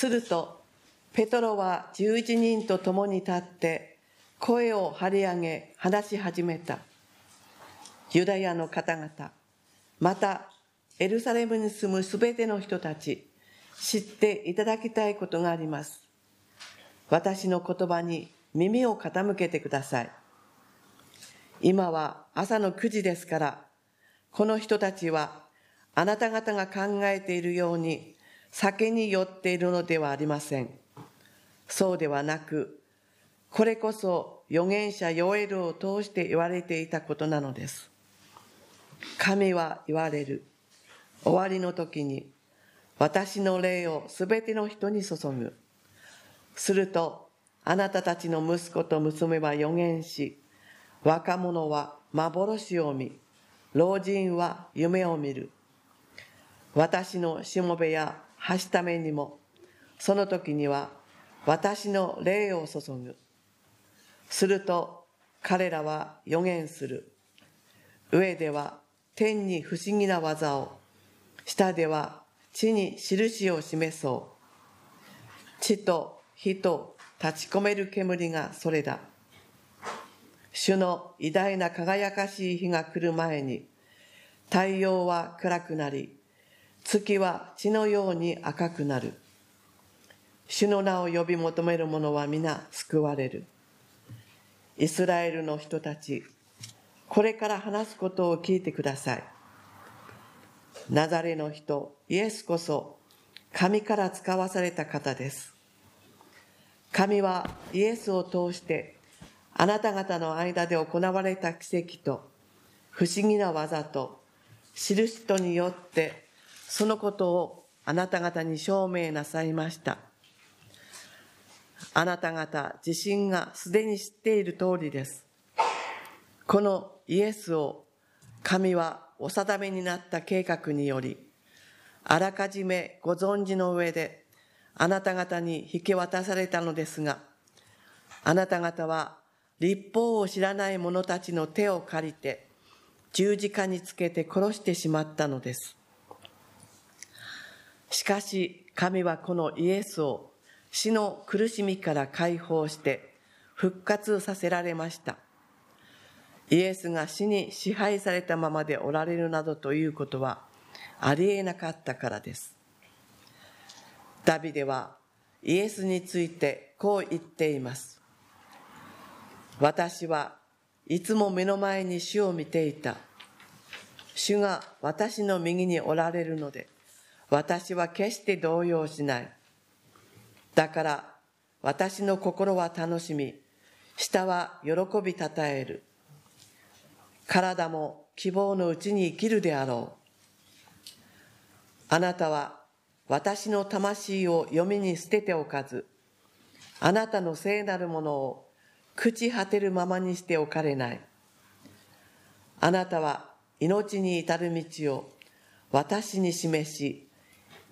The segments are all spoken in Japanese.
すると、ペトロは十一人と共に立って、声を張り上げ話し始めた。ユダヤの方々、またエルサレムに住むすべての人たち、知っていただきたいことがあります。私の言葉に耳を傾けてください。今は朝の9時ですから、この人たちはあなた方が考えているように酒に酔っているのではありません。そうではなく、これこそ預言者ヨエルを通して言われていたことなのです。神は言われる。終わりの時に、私の霊をすべての人に注ぐ。すると、あなたたちの息子と娘は予言し、若者は幻を見、老人は夢を見る。私のしもべやはしためにも、その時には私の霊を注ぐ。すると彼らは予言する。上では天に不思議な技を、下では地に印を示そう。地と火と立ち込める煙がそれだ。主の偉大な輝かしい日が来る前に、太陽は暗くなり、月は血のように赤くなる。主の名を呼び求める者は皆救われる。イスラエルの人たち、これから話すことを聞いてください。ナザレの人、イエスこそ、神から使わされた方です。神はイエスを通して、あなた方の間で行われた奇跡と、不思議な技と、印とによって、そのことをあなた方に証明なさいました。あなた方自身がすでに知っている通りです。このイエスを神はお定めになった計画により、あらかじめご存知の上であなた方に引き渡されたのですが、あなた方は立法を知らない者たちの手を借りて十字架につけて殺してしまったのです。しかし神はこのイエスを死の苦しみから解放して復活させられました。イエスが死に支配されたままでおられるなどということはありえなかったからです。ダビデはイエスについてこう言っています。私はいつも目の前に主を見ていた。主が私の右におられるので、私は決して動揺しない。だから私の心は楽しみ、舌は喜びたたえる。体も希望のうちに生きるであろう。あなたは私の魂を読みに捨てておかず、あなたの聖なるものを朽ち果てるままにしておかれない。あなたは命に至る道を私に示し、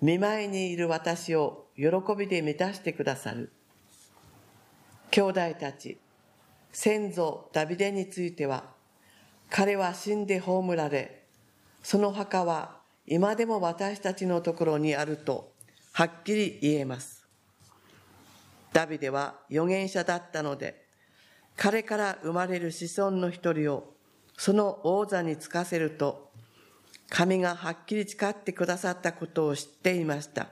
見舞いにいる私を喜びで満たしてくださる。兄弟たち、先祖ダビデについては、彼は死んで葬られ、その墓は今でも私たちのところにあると、はっきり言えます。ダビデは預言者だったので、彼から生まれる子孫の一人をその王座につかせると神がはっきり誓ってくださったことを知っていました。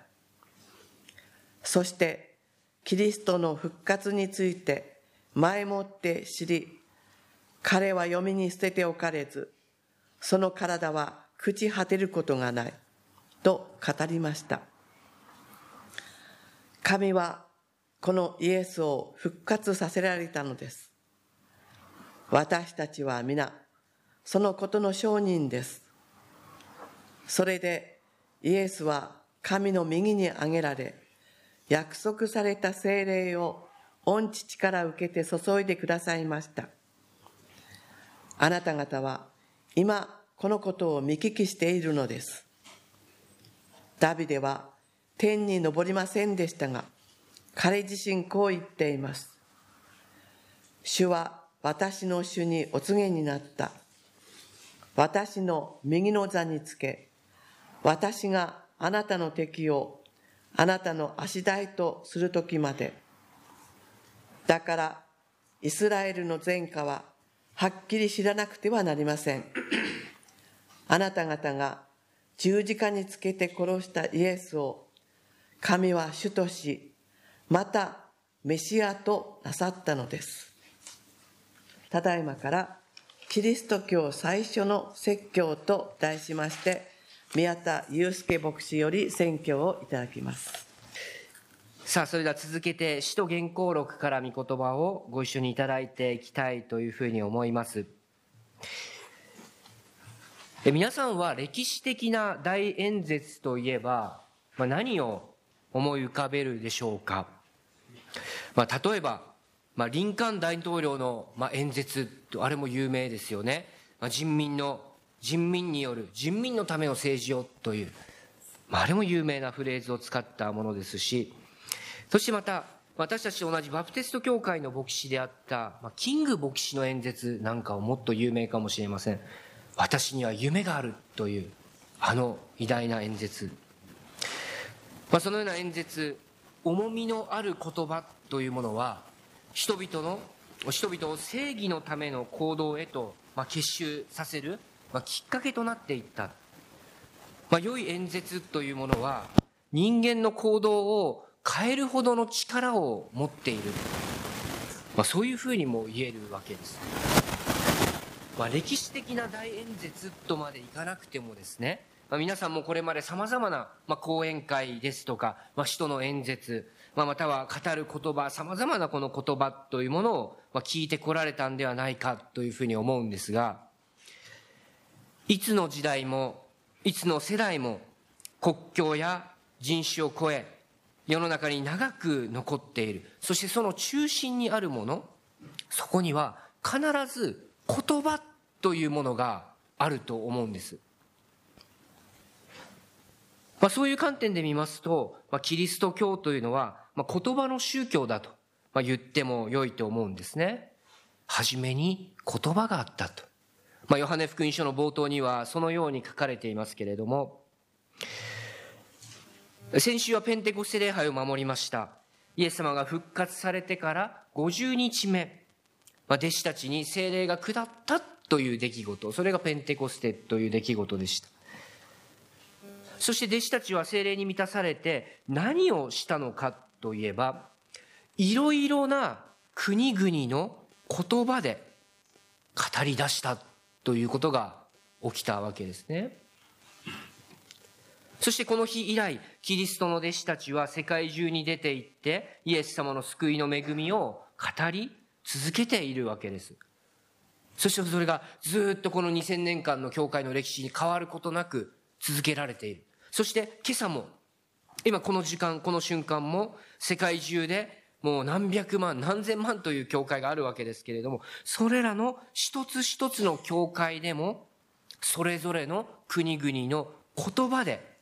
そして、キリストの復活について前もって知り、彼は読みに捨てておかれず、その体は朽ち果てることがない、と語りました。神はこのイエスを復活させられたのです。私たちは皆、そのことの証人です。それでイエスは神の右に挙げられ、約束された精霊を御父から受けて注いでくださいました。あなた方は今このことを見聞きしているのです。ダビデは天に登りませんでしたが、彼自身こう言っています。主は私の主にお告げになった。私の右の座につけ、私があなたの敵をあなたの足台とする時まで。だから、イスラエルの前科は、はっきり知らなくてはなりません。あなた方が十字架につけて殺したイエスを、神は主とし、またメシアとなさったのです。ただいまから、キリスト教最初の説教と題しまして、宮田祐介牧師より選挙をいただきます。さあ、それでは続けて、使徒原稿録から御言葉をご一緒にいただいていきたいというふうに思います。皆さんは歴史的な大演説といえば、まあ、何を思い浮かべるでしょうか？まあ、例えば、まあ、リンカーン大統領の、まあ、演説、あれも有名ですよね。まあ、人民の人民による人民のための政治をという、まあ、あれも有名なフレーズを使ったものですし、そしてまた、私たちと同じバプテスト教会の牧師であった、まあ、キング牧師の演説なんかをもっと有名かもしれません。私には夢があるという、あの偉大な演説。まあ、そのような演説、重みのある言葉というものは、人々の、人々を正義のための行動へと、まあ、結集させるまあ、きっかけとなっていった。まあ、良い演説というものは、人間の行動を変えるほどの力を持っている。まあ、そういうふうにも言えるわけです。まあ、歴史的な大演説とまでいかなくてもですね、まあ、皆さんもこれまで様々な、まあ、講演会ですとか、まあ、使徒の演説、まあ、または語る言葉、様々なこの言葉というものを、まあ、聞いてこられたんではないかというふうに思うんですが、いつの時代も、いつの世代も国境や人種を超え、世の中に長く残っている。そしてその中心にあるもの、そこには必ず言葉というものがあると思うんです。まあ、そういう観点で見ますと、まあ、キリスト教というのは、まあ、言葉の宗教だと、まあ、言っても良いと思うんですね。はじめに言葉があったと。まあ、ヨハネ福音書の冒頭にはそのように書かれていますけれども、先週はペンテコステ礼拝を守りました。イエス様が復活されてから50日目、まあ、弟子たちに精霊が下ったという出来事、それがペンテコステという出来事でした。そして弟子たちは精霊に満たされて何をしたのかといえば、いろいろな国々の言葉で語り出したということが起きたわけですね。そしてこの日以来、キリストの弟子たちは世界中に出て行って、イエス様の救いの恵みを語り続けているわけです。そしてそれがずっとこの2000年間の教会の歴史に変わることなく続けられている。そして今朝も、今この時間、この瞬間も世界中でもう何百万、何千万という教会があるわけですけれども、それらの一つ一つの教会でも、それぞれの国々の言葉で、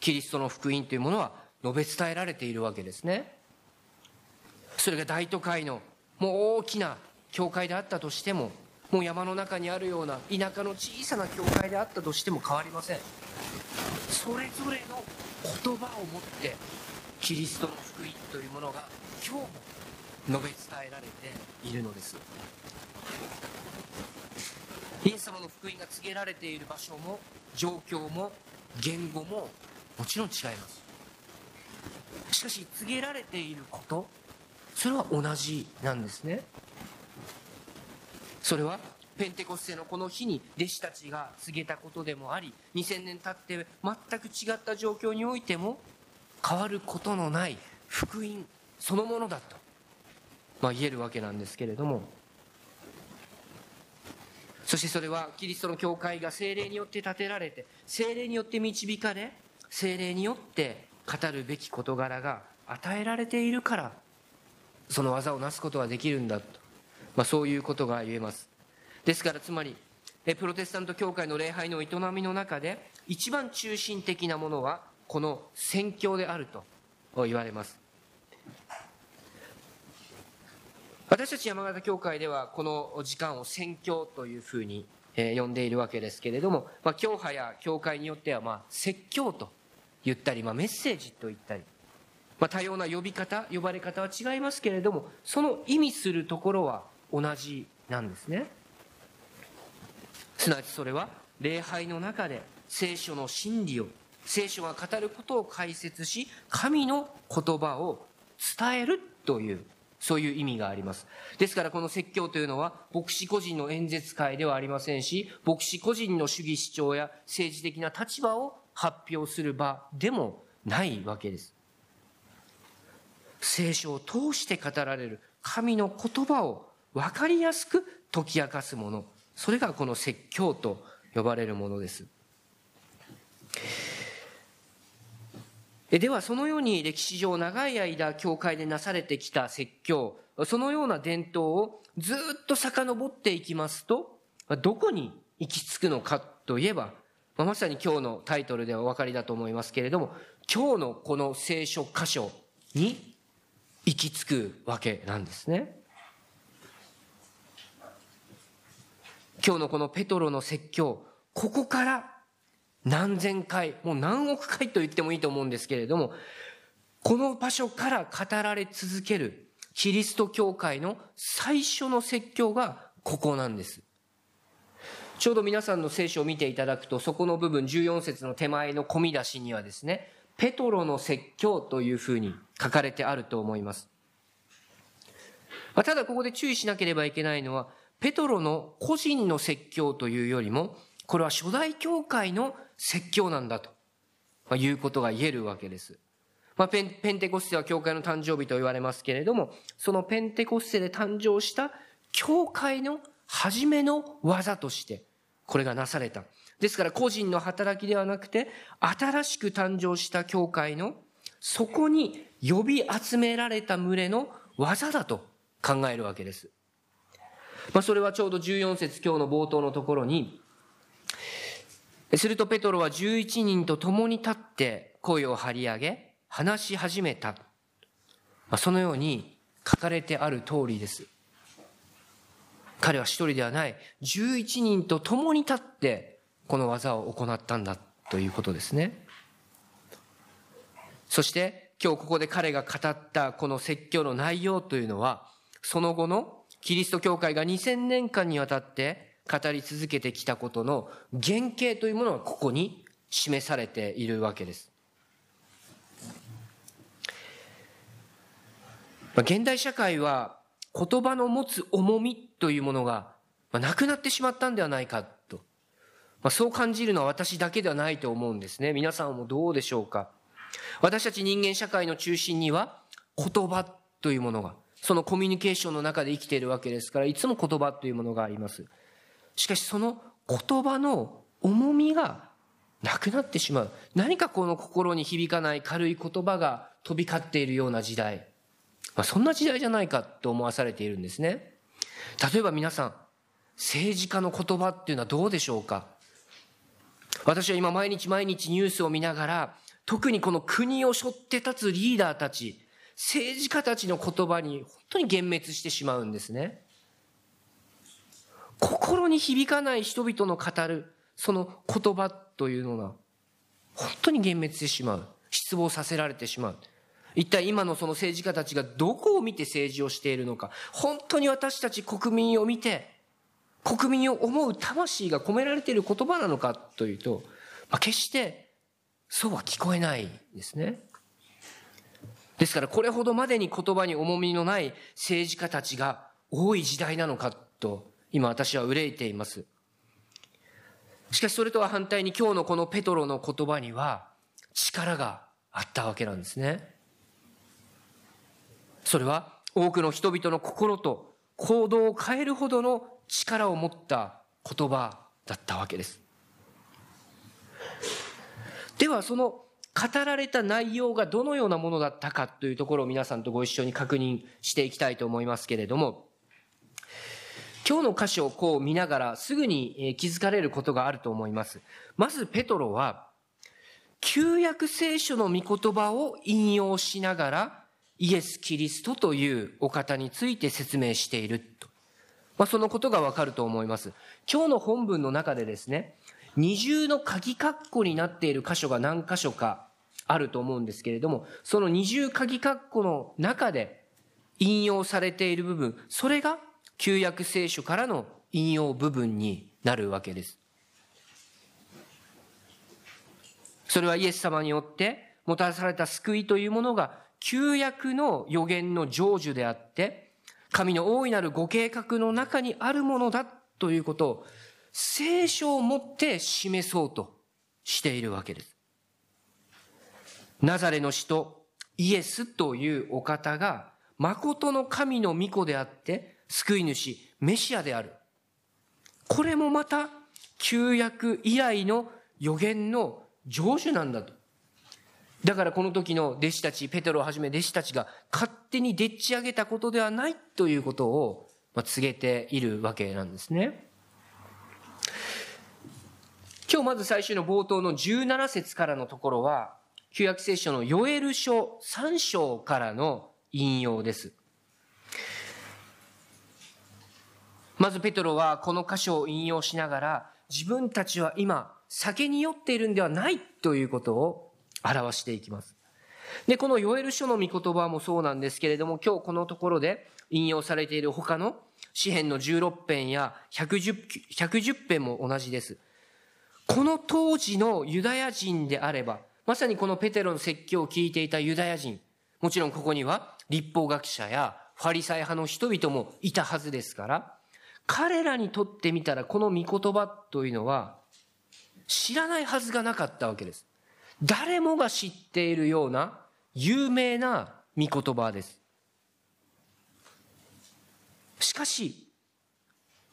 キリストの福音というものは述べ伝えられているわけですね。それが大都会のもう大きな教会であったとしても、もう山の中にあるような田舎の小さな教会であったとしても変わりません。それぞれの言葉を持って、キリストの福音というものが今日も述べ伝えられているのです。イエス様の福音が告げられている場所も状況も言語ももちろん違います。しかし告げられていることそれは同じなんですね。それはペンテコステのこの日に弟子たちが告げたことでもあり2000年経って全く違った状況においても変わることのない福音そのものだと、まあ、言えるわけなんですけれども。そしてそれはキリストの教会が精霊によって建てられて精霊によって導かれ精霊によって語るべき事柄が与えられているからその技をなすことができるんだと、まあ、そういうことが言えます。ですからつまりプロテスタント教会の礼拝の営みの中で一番中心的なものはこの宣教であると言われます。私たち山形教会ではこの時間を宣教というふうに呼んでいるわけですけれども、まあ、教派や教会によってはまあ説教と言ったり、まあ、メッセージと言ったり、まあ、多様な呼び方呼ばれ方は違いますけれどもその意味するところは同じなんですね。すなわちそれは礼拝の中で聖書の真理を聖書が語ることを解説し神の言葉を伝えるというそういう意味があります。ですからこの説教というのは牧師個人の演説会ではありませんし牧師個人の主義主張や政治的な立場を発表する場でもないわけです。聖書を通して語られる神の言葉を分かりやすく解き明かすもの。それがこの説教と呼ばれるものです。ではそのように歴史上長い間教会でなされてきた説教そのような伝統をずっと遡っていきますとどこに行き着くのかといえばまさに今日のタイトルではお分かりだと思いますけれども今日のこの聖書箇所に行き着くわけなんですね。今日のこのペトロの説教ここから何千回もう何億回と言ってもいいと思うんですけれどもこの場所から語られ続けるキリスト教会の最初の説教がここなんです。ちょうど皆さんの聖書を見ていただくとそこの部分14節の手前の込み出しにはですねペトロの説教というふうに書かれてあると思います。ただここで注意しなければいけないのはペトロの個人の説教というよりもこれは初代教会の説教なんだとまあいうことが言えるわけです。まあ、ペンペンテコステは教会の誕生日と言われますけれども、そのペンテコステで誕生した教会の初めの技として、これがなされた。ですから個人の働きではなくて、新しく誕生した教会の、そこに呼び集められた群れの技だと考えるわけです。まあ、それはちょうど14節今日の冒頭のところに、するとペトロは11人と共に立って声を張り上げ、話し始めた。そのように書かれてある通りです。彼は一人ではない、11人と共に立ってこの技を行ったんだということですね。そして今日ここで彼が語ったこの説教の内容というのは、その後のキリスト教会が2000年間にわたって語り続けてきたことの原型というものがここに示されているわけです。現代社会は言葉の持つ重みというものがなくなってしまったんではないかと。そう感じるのは私だけではないと思うんですね。皆さんもどうでしょうか。私たち人間社会の中心には言葉というものが、そのコミュニケーションの中で生きているわけですから、いつも言葉というものがあります。しかしその言葉の重みがなくなってしまう。何かこの心に響かない軽い言葉が飛び交っているような時代。まあ、そんな時代じゃないかと思わされているんですね。例えば皆さん、政治家の言葉っていうのはどうでしょうか？私は今毎日毎日ニュースを見ながら、特にこの国を背負って立つリーダーたち、政治家たちの言葉に本当に幻滅してしまうんですね。心に響かない人々の語るその言葉というのが本当に幻滅してしまう。失望させられてしまう。一体今のその政治家たちがどこを見て政治をしているのか。本当に私たち国民を見て国民を思う魂が込められている言葉なのかというと、まあ、決してそうは聞こえないですね。ですからこれほどまでに言葉に重みのない政治家たちが多い時代なのかと今私は憂いています。しかしそれとは反対に今日のこのペトロの言葉には力があったわけなんですね。それは多くの人々の心と行動を変えるほどの力を持った言葉だったわけです。ではその語られた内容がどのようなものだったかというところを皆さんとご一緒に確認していきたいと思いますけれども今日の箇所をこう見ながらすぐに気づかれることがあると思います。まずペトロは、旧約聖書の御言葉を引用しながら、イエス・キリストというお方について説明していると。まあ、そのことがわかると思います。今日の本文の中でですね、二重の鍵括弧になっている箇所が何箇所かあると思うんですけれども、その二重鍵括弧の中で引用されている部分、それが旧約聖書からの引用部分になるわけです。それはイエス様によってもたらされた救いというものが旧約の予言の成就であって、神の大いなるご計画の中にあるものだということを聖書をもって示そうとしているわけです。ナザレの使徒イエスというお方が誠の神の御子であって救い主メシアである。これもまた旧約以来の予言の成就なんだと。だからこの時の弟子たち、ペテロをはじめ弟子たちが勝手にでっち上げたことではないということを告げているわけなんですね。今日まず最初の冒頭の17節からのところは、旧約聖書のヨエル書3章からの引用です。まずペトロはこの箇所を引用しながら、自分たちは今、酒に酔っているんではないということを表していきます。で、このヨエル書の御言葉もそうなんですけれども、今日このところで引用されている他の詩篇の16編や110、110編も同じです。この当時のユダヤ人であれば、まさにこのペテロの説教を聞いていたユダヤ人、もちろんここには立法学者やファリサイ派の人々もいたはずですから、彼らにとってみたらこの御言葉というのは知らないはずがなかったわけです。誰もが知っているような有名な御言葉です。しかし、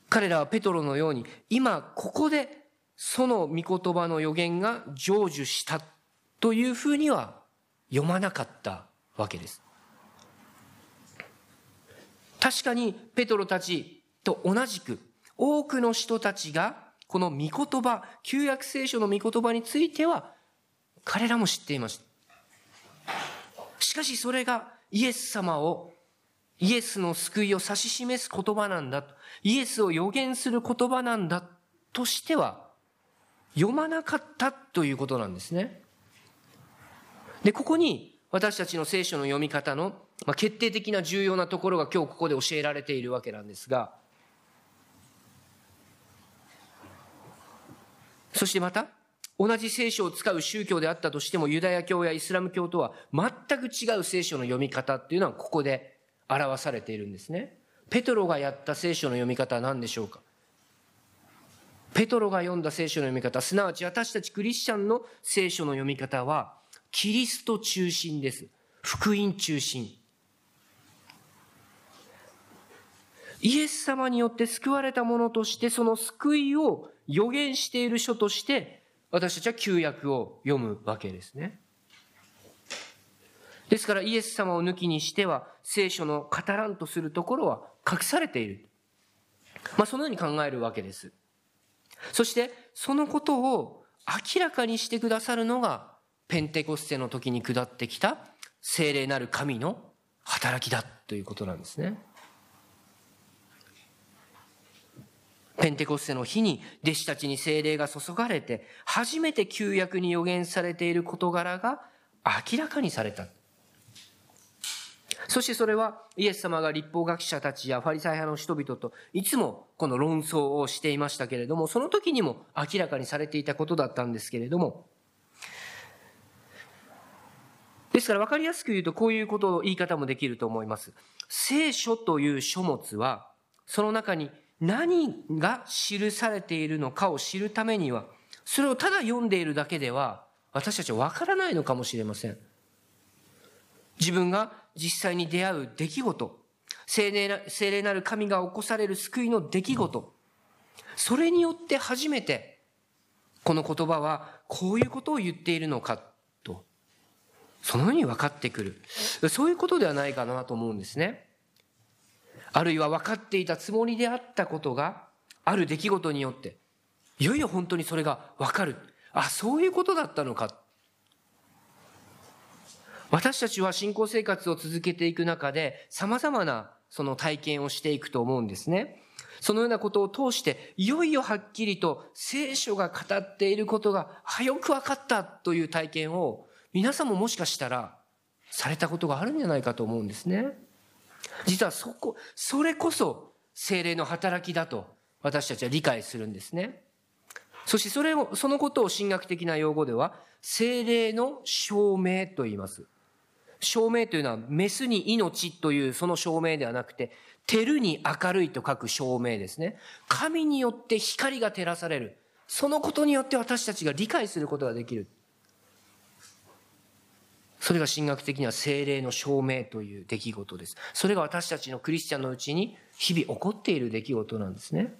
彼らはペトロのように、今ここでその御言葉の予言が成就したというふうには読まなかったわけです。確かにペトロたちと同じく多くの人たちがこの御言葉、旧約聖書の御言葉については彼らも知っていました。しかしそれがイエス様を、イエスの救いを指し示す言葉なんだ、イエスを予言する言葉なんだとしては、読まなかったということなんですね。で、ここに私たちの聖書の読み方の、まあ、決定的な重要なところが今日ここで教えられているわけなんですが、そしてまた、同じ聖書を使う宗教であったとしても、ユダヤ教やイスラム教とは全く違う聖書の読み方っていうのはここで表されているんですね。ペトロがやった聖書の読み方は何でしょうか？ペトロが読んだ聖書の読み方、すなわち私たちクリスチャンの聖書の読み方は、キリスト中心です。福音中心。イエス様によって救われた者として、その救いを予言している書として、私たちは旧約を読むわけですね。ですからイエス様を抜きにしては聖書の語らんとするところは隠されている。まあそのように考えるわけです。そしてそのことを明らかにしてくださるのがペンテコステの時に下ってきた聖霊なる神の働きだということなんですね。ペンテコステの日に弟子たちに精霊が注がれて、初めて旧約に予言されている事柄が明らかにされた。そしてそれはイエス様が立法学者たちやファリサイ派の人々といつもこの論争をしていましたけれども、その時にも明らかにされていたことだったんですけれども、ですから分かりやすく言うとこういうことを言い方もできると思います。聖書という書物は、その中に何が記されているのかを知るためには、それをただ読んでいるだけでは、私たちはわからないのかもしれません。自分が実際に出会う出来事、聖霊な聖霊なる神が起こされる救いの出来事、それによって初めて、この言葉はこういうことを言っているのかと、そのように分かってくる。そういうことではないかなと思うんですね。あるいは分かっていたつもりであったことが、ある出来事によって、いよいよ本当にそれが分かる。あ、そういうことだったのか。私たちは信仰生活を続けていく中で、様々なその体験をしていくと思うんですね。そのようなことを通して、いよいよはっきりと聖書が語っていることが、はよく分かったという体験を皆さんももしかしたらされたことがあるんじゃないかと思うんですね。実はそこ、それこそ精霊の働きだと私たちは理解するんですね。そしてそれを、そのことを神学的な用語では、精霊の証明と言います。証明というのは、メスに命というその証明ではなくて、照るに明るいと書く証明ですね。神によって光が照らされる。そのことによって私たちが理解することができる。それが神学的には精霊の証明という出来事です。それが私たちのクリスチャンのうちに日々起こっている出来事なんですね。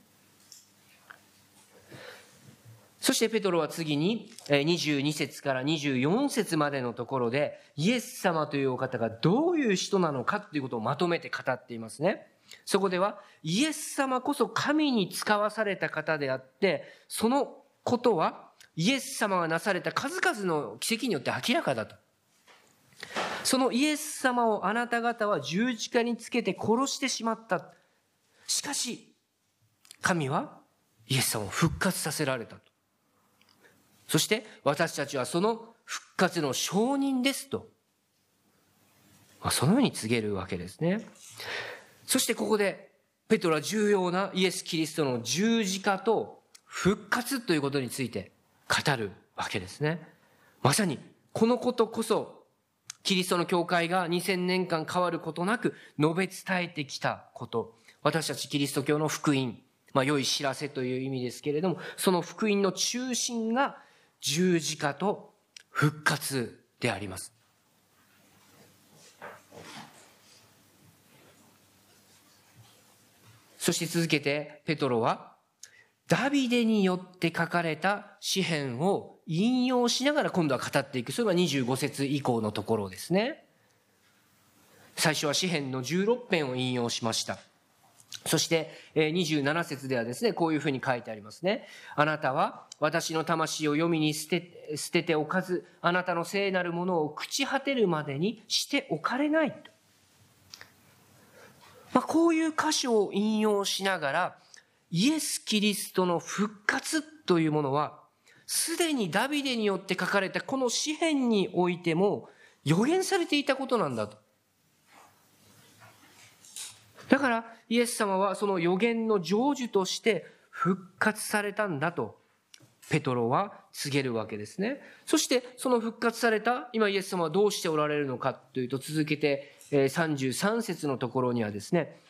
そしてペトロは次に22節から24節までのところでイエス様というお方がどういう人なのかということをまとめて語っていますね。そこではイエス様こそ神に使わされた方であってそのことはイエス様がなされた数々の奇跡によって明らかだと。そのイエス様をあなた方は十字架につけて殺してしまった。しかし神はイエス様を復活させられたと。そして私たちはその復活の証人ですと、まあ、そのように告げるわけですね。そしてここでペトロは重要なイエス・キリストの十字架と復活ということについて語るわけですね。まさにこのことこそキリストの教会が2000年間変わることなく述べ伝えてきたこと。私たちキリスト教の福音。まあ良い知らせという意味ですけれども、その福音の中心が十字架と復活であります。そして続けてペトロはダビデによって書かれた詩篇を引用しながら今度は語っていく。それが25節以降のところですね。最初は詩篇の16編を引用しました。そして27節ではですね、こういうふうに書いてありますね。あなたは私の魂を読みに捨て捨てておかず、あなたの聖なるものを朽ち果てるまでにしておかれないと。まあ、こういう箇所を引用しながら、イエス・キリストの復活というものは、すでにダビデによって書かれたこの詩篇においても予言されていたことなんだと。だからイエス様はその予言の成就として復活されたんだとペトロは告げるわけですね。そしてその復活された今イエス様はどうしておられるのかというと続けて33節のところにはですね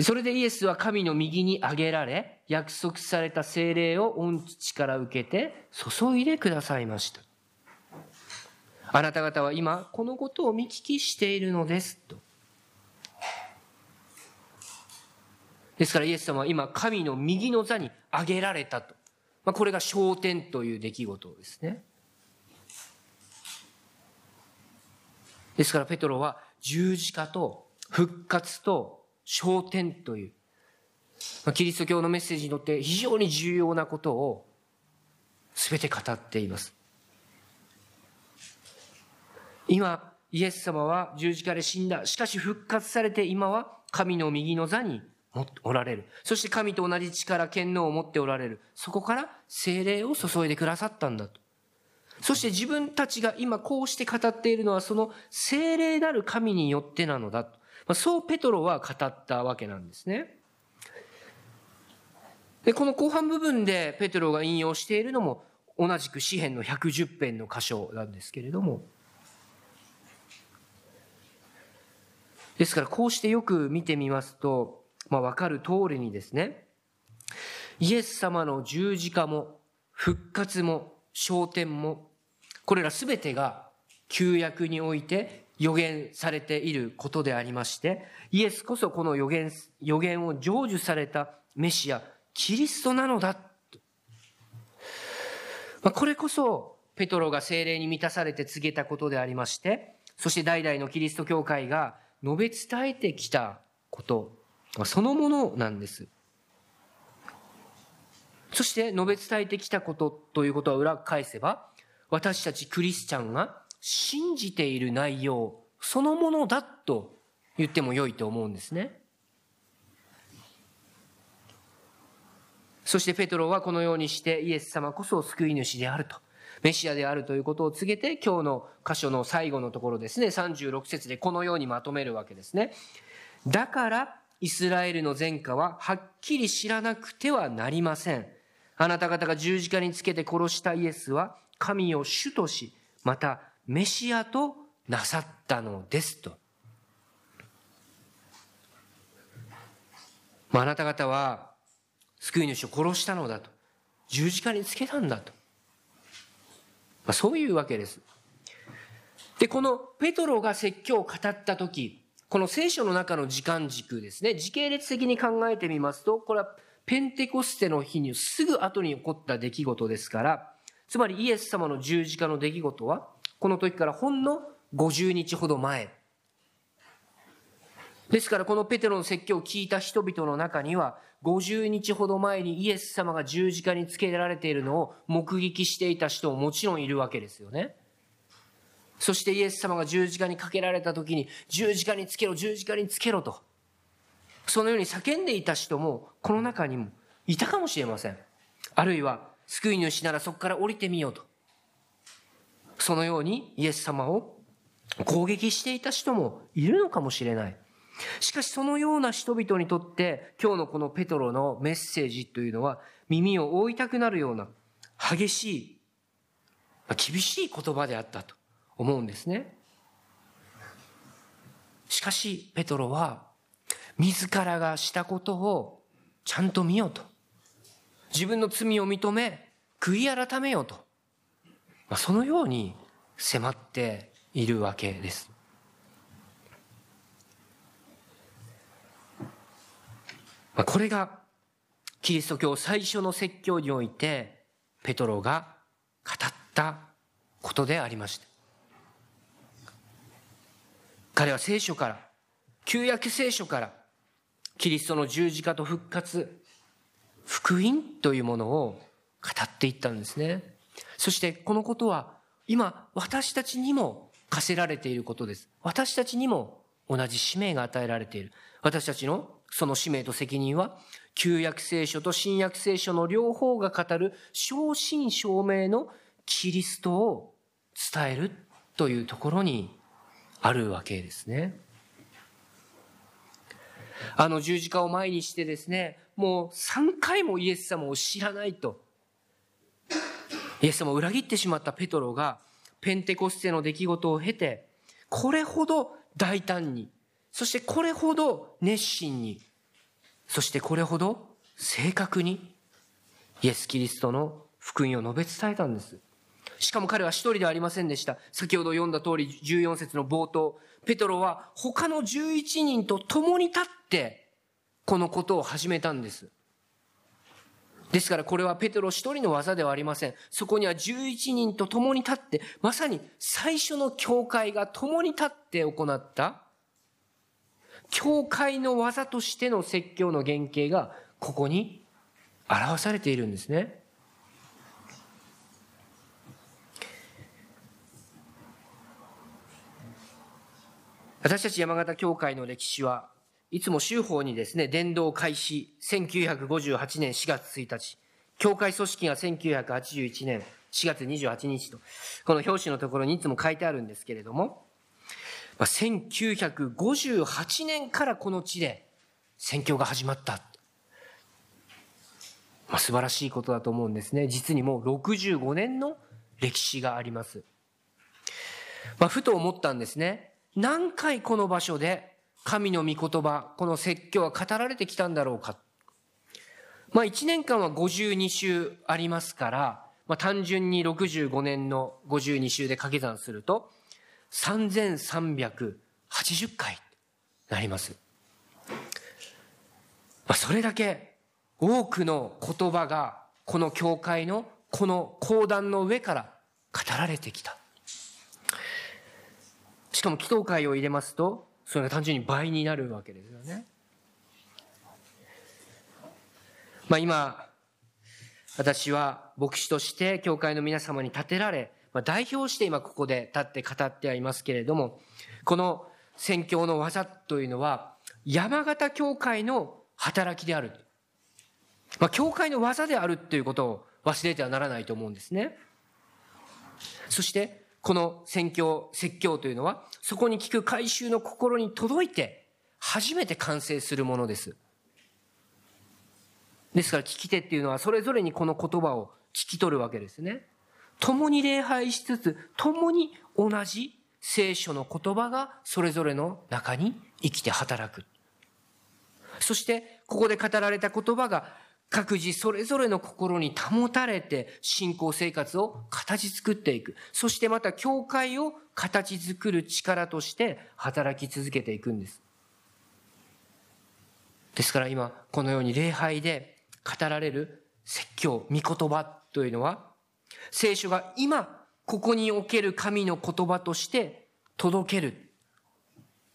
それでイエスは神の右に挙げられ約束された精霊を御父から受けて注いでくださいました。あなた方は今このことを見聞きしているのです。と。ですからイエス様は今神の右の座に挙げられた。と、まあ、これが昇天という出来事ですね。ですからペトロは十字架と復活と昇天という、キリスト教のメッセージにとって非常に重要なことを全て語っています。今、イエス様は十字架で死んだ。しかし復活されて今は神の右の座におられる。そして神と同じ力、権能を持っておられる。そこから精霊を注いでくださったんだと。そして自分たちが今こうして語っているのはその精霊なる神によってなのだと。まあそうペトロは語ったわけなんですね。で、この後半部分でペトロが引用しているのも同じく詩篇の110編の箇所なんですけれども。ですからこうしてよく見てみますと、まあわかる通りにですね、イエス様の十字架も復活も昇天も、これらすべてが旧約において予言されていることでありまして、イエスこそこの予言、予言を成就されたメシア、キリストなのだ。まあ、これこそ、ペトロが精霊に満たされて告げたことでありまして、そして代々のキリスト教会が述べ伝えてきたこと、そのものなんです。そして述べ伝えてきたことということは裏返せば、私たちクリスチャンが信じている内容そのものだと言っても良いと思うんですね。そしてペトロはこのようにしてイエス様こそ救い主であると。メシアであるということを告げて、今日の箇所の最後のところですね、36節でこのようにまとめるわけですね。だから、イスラエルの前科ははっきり知らなくてはなりません。あなた方が十字架につけて殺したイエスは、神を主とし、またメシアとなさったのですと。まあ、なた方は救い主を殺したのだと。十字架につけたんだと。まあ、そういうわけです。で、このペトロが説教を語った時、この聖書の中の時間軸ですね、時系列的に考えてみますと、これはペンテコステの日にすぐ後に起こった出来事ですから、つまりイエス様の十字架の出来事は、この時からほんの50日ほど前。ですからこのペテロの説教を聞いた人々の中には、50日ほど前にイエス様が十字架につけられているのを目撃していた人ももちろんいるわけですよね。そしてイエス様が十字架にかけられた時に、十字架につけろ、十字架につけろと。そのように叫んでいた人も、この中にもいたかもしれません。あるいは、救い主ならそこから降りてみようと。そのようにイエス様を攻撃していた人もいるのかもしれない。しかしそのような人々にとって今日のこのペトロのメッセージというのは耳を覆いたくなるような激しい、厳しい言葉であったと思うんですね。しかしペトロは自らがしたことをちゃんと見ようと。自分の罪を認め悔い改めようと。まあ、そのように迫っているわけです。まあ、これがキリスト教最初の説教においてペトロが語ったことでありました。彼は聖書から、旧約聖書から、キリストの十字架と復活、福音というものを語っていったんですね。そしてこのことは今私たちにも課せられていることです。私たちにも同じ使命が与えられている。私たちのその使命と責任は、旧約聖書と新約聖書の両方が語る正真正銘のキリストを伝えるというところにあるわけですね。あの十字架を前にしてですね、もう3回もイエス様を知らないと。イエス様を裏切ってしまったペトロが、ペンテコステの出来事を経て、これほど大胆に、そしてこれほど熱心に、そしてこれほど正確に、イエス・キリストの福音を述べ伝えたんです。しかも彼は一人ではありませんでした。先ほど読んだ通り14節の冒頭、ペトロは他の11人と共に立ってこのことを始めたんです。ですからこれはペテロ一人の技ではありません。そこには11人と共に立って、まさに最初の教会が共に立って行った教会の技としての説教の原型がここに表されているんですね。私たち山形教会の歴史はいつも州法にですね、伝道開始、1958年4月1日、教会組織が1981年4月28日と、この表紙のところにいつも書いてあるんですけれども、まあ、1958年からこの地で宣教が始まった。まあ、素晴らしいことだと思うんですね。実にもう65年の歴史があります。まあ、ふと思ったんですね。何回この場所で神の御言葉、この説教は語られてきたんだろうか。まあ1年間は52週ありますから、まあ単純に65年の52週で掛け算すると、3380回なります。まあそれだけ多くの言葉がこの教会のこの講談の上から語られてきた。しかも祈祷会を入れますと、それが単純に倍になるわけですよね。まあ今、私は牧師として教会の皆様に立てられ、まあ、代表して今ここで立って語ってはいますけれども、この宣教の技というのは山形教会の働きである。まあ、教会の技であるということを忘れてはならないと思うんですね。そしてこの宣教説教というのはそこに聞く回収の心に届いて初めて完成するものです。ですから聞き手っていうのはそれぞれにこの言葉を聞き取るわけですね。共に礼拝しつつ共に同じ聖書の言葉がそれぞれの中に生きて働く。そしてここで語られた言葉が各自それぞれの心に保たれて信仰生活を形作っていく。そしてまた教会を形作る力として働き続けていくんです。ですから今このように礼拝で語られる説教、御言葉というのは聖書が今ここにおける神の言葉として届ける。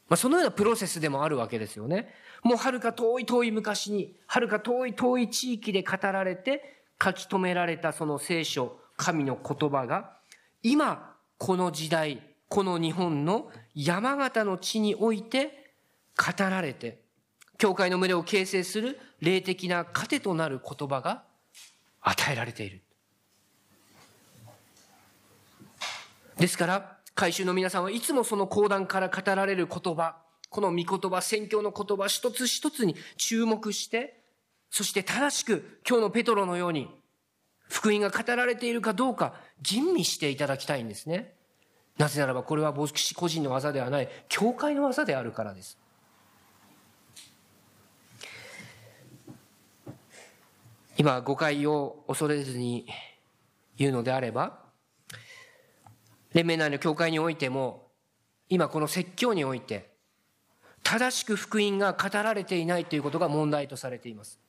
まあ、そのようなプロセスでもあるわけですよね。もうはるか遠い遠い昔に、はるか遠い遠い地域で語られて書き留められたその聖書、神の言葉が、今、この時代、この日本の山形の地において語られて、教会の群れを形成する霊的な糧となる言葉が与えられている。ですから、改宗の皆さんはいつもその講談から語られる言葉、この御言葉、宣教の言葉一つ一つに注目して、そして正しく今日のペトロのように福音が語られているかどうか吟味していただきたいんですね。なぜならばこれは牧師個人の技ではない、教会の技であるからです。今、誤解を恐れずに言うのであれば、連盟内の教会においても、今この説教において、正しく福音が語られていないということが問題とされています。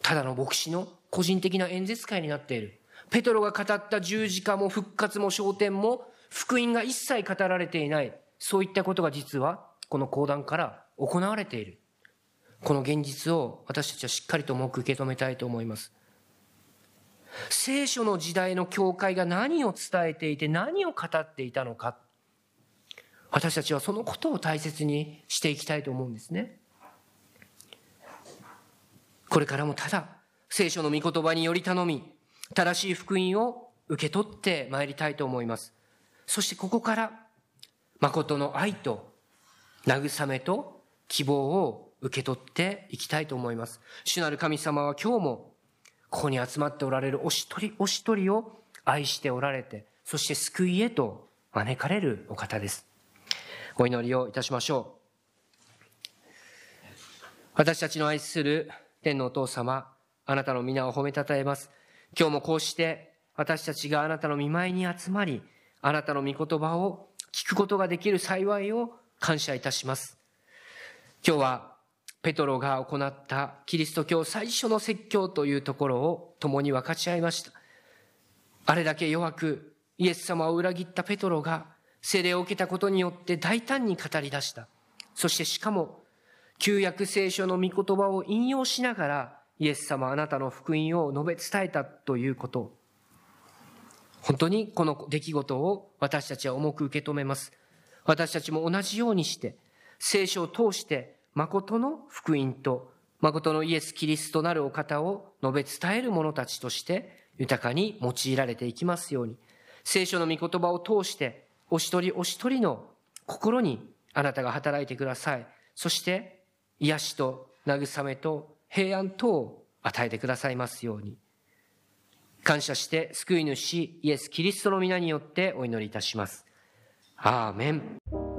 ただの牧師の個人的な演説会になっている。ペトロが語った十字架も復活も昇天も福音が一切語られていない。そういったことが実はこの講談から行われている。この現実を私たちはしっかりと重く受け止めたいと思います。聖書の時代の教会が何を伝えていて何を語っていたのか。私たちはそのことを大切にしていきたいと思うんですね。これからもただ聖書の御言葉により頼み、正しい福音を受け取ってまいりたいと思います。そしてここから誠の愛と慰めと希望を受け取っていきたいと思います。主なる神様は今日もここに集まっておられるお一人お一人を愛しておられて、そして救いへと招かれるお方です。お祈りをいたしましょう。私たちの愛する天のお父様、あなたの皆を褒めたたえます。今日もこうして私たちがあなたの見舞いに集まり、あなたの御言葉を聞くことができる幸いを感謝いたします。今日はペトロが行ったキリスト教最初の説教というところを共に分かち合いました。あれだけ弱くイエス様を裏切ったペトロが聖霊を受けたことによって大胆に語り出した。そしてしかも旧約聖書の御言葉を引用しながらイエス様あなたの福音を述べ伝えたということ。本当にこの出来事を私たちは重く受け止めます。私たちも同じようにして聖書を通して誠の福音と誠のイエス・キリストなるお方を述べ伝える者たちとして豊かに用いられていきますように、聖書の御言葉を通してお一人お一人の心にあなたが働いてください。そして癒しと慰めと平安等を与えてくださいますように。感謝して救い主イエス・キリストの皆によってお祈りいたします。アーメン。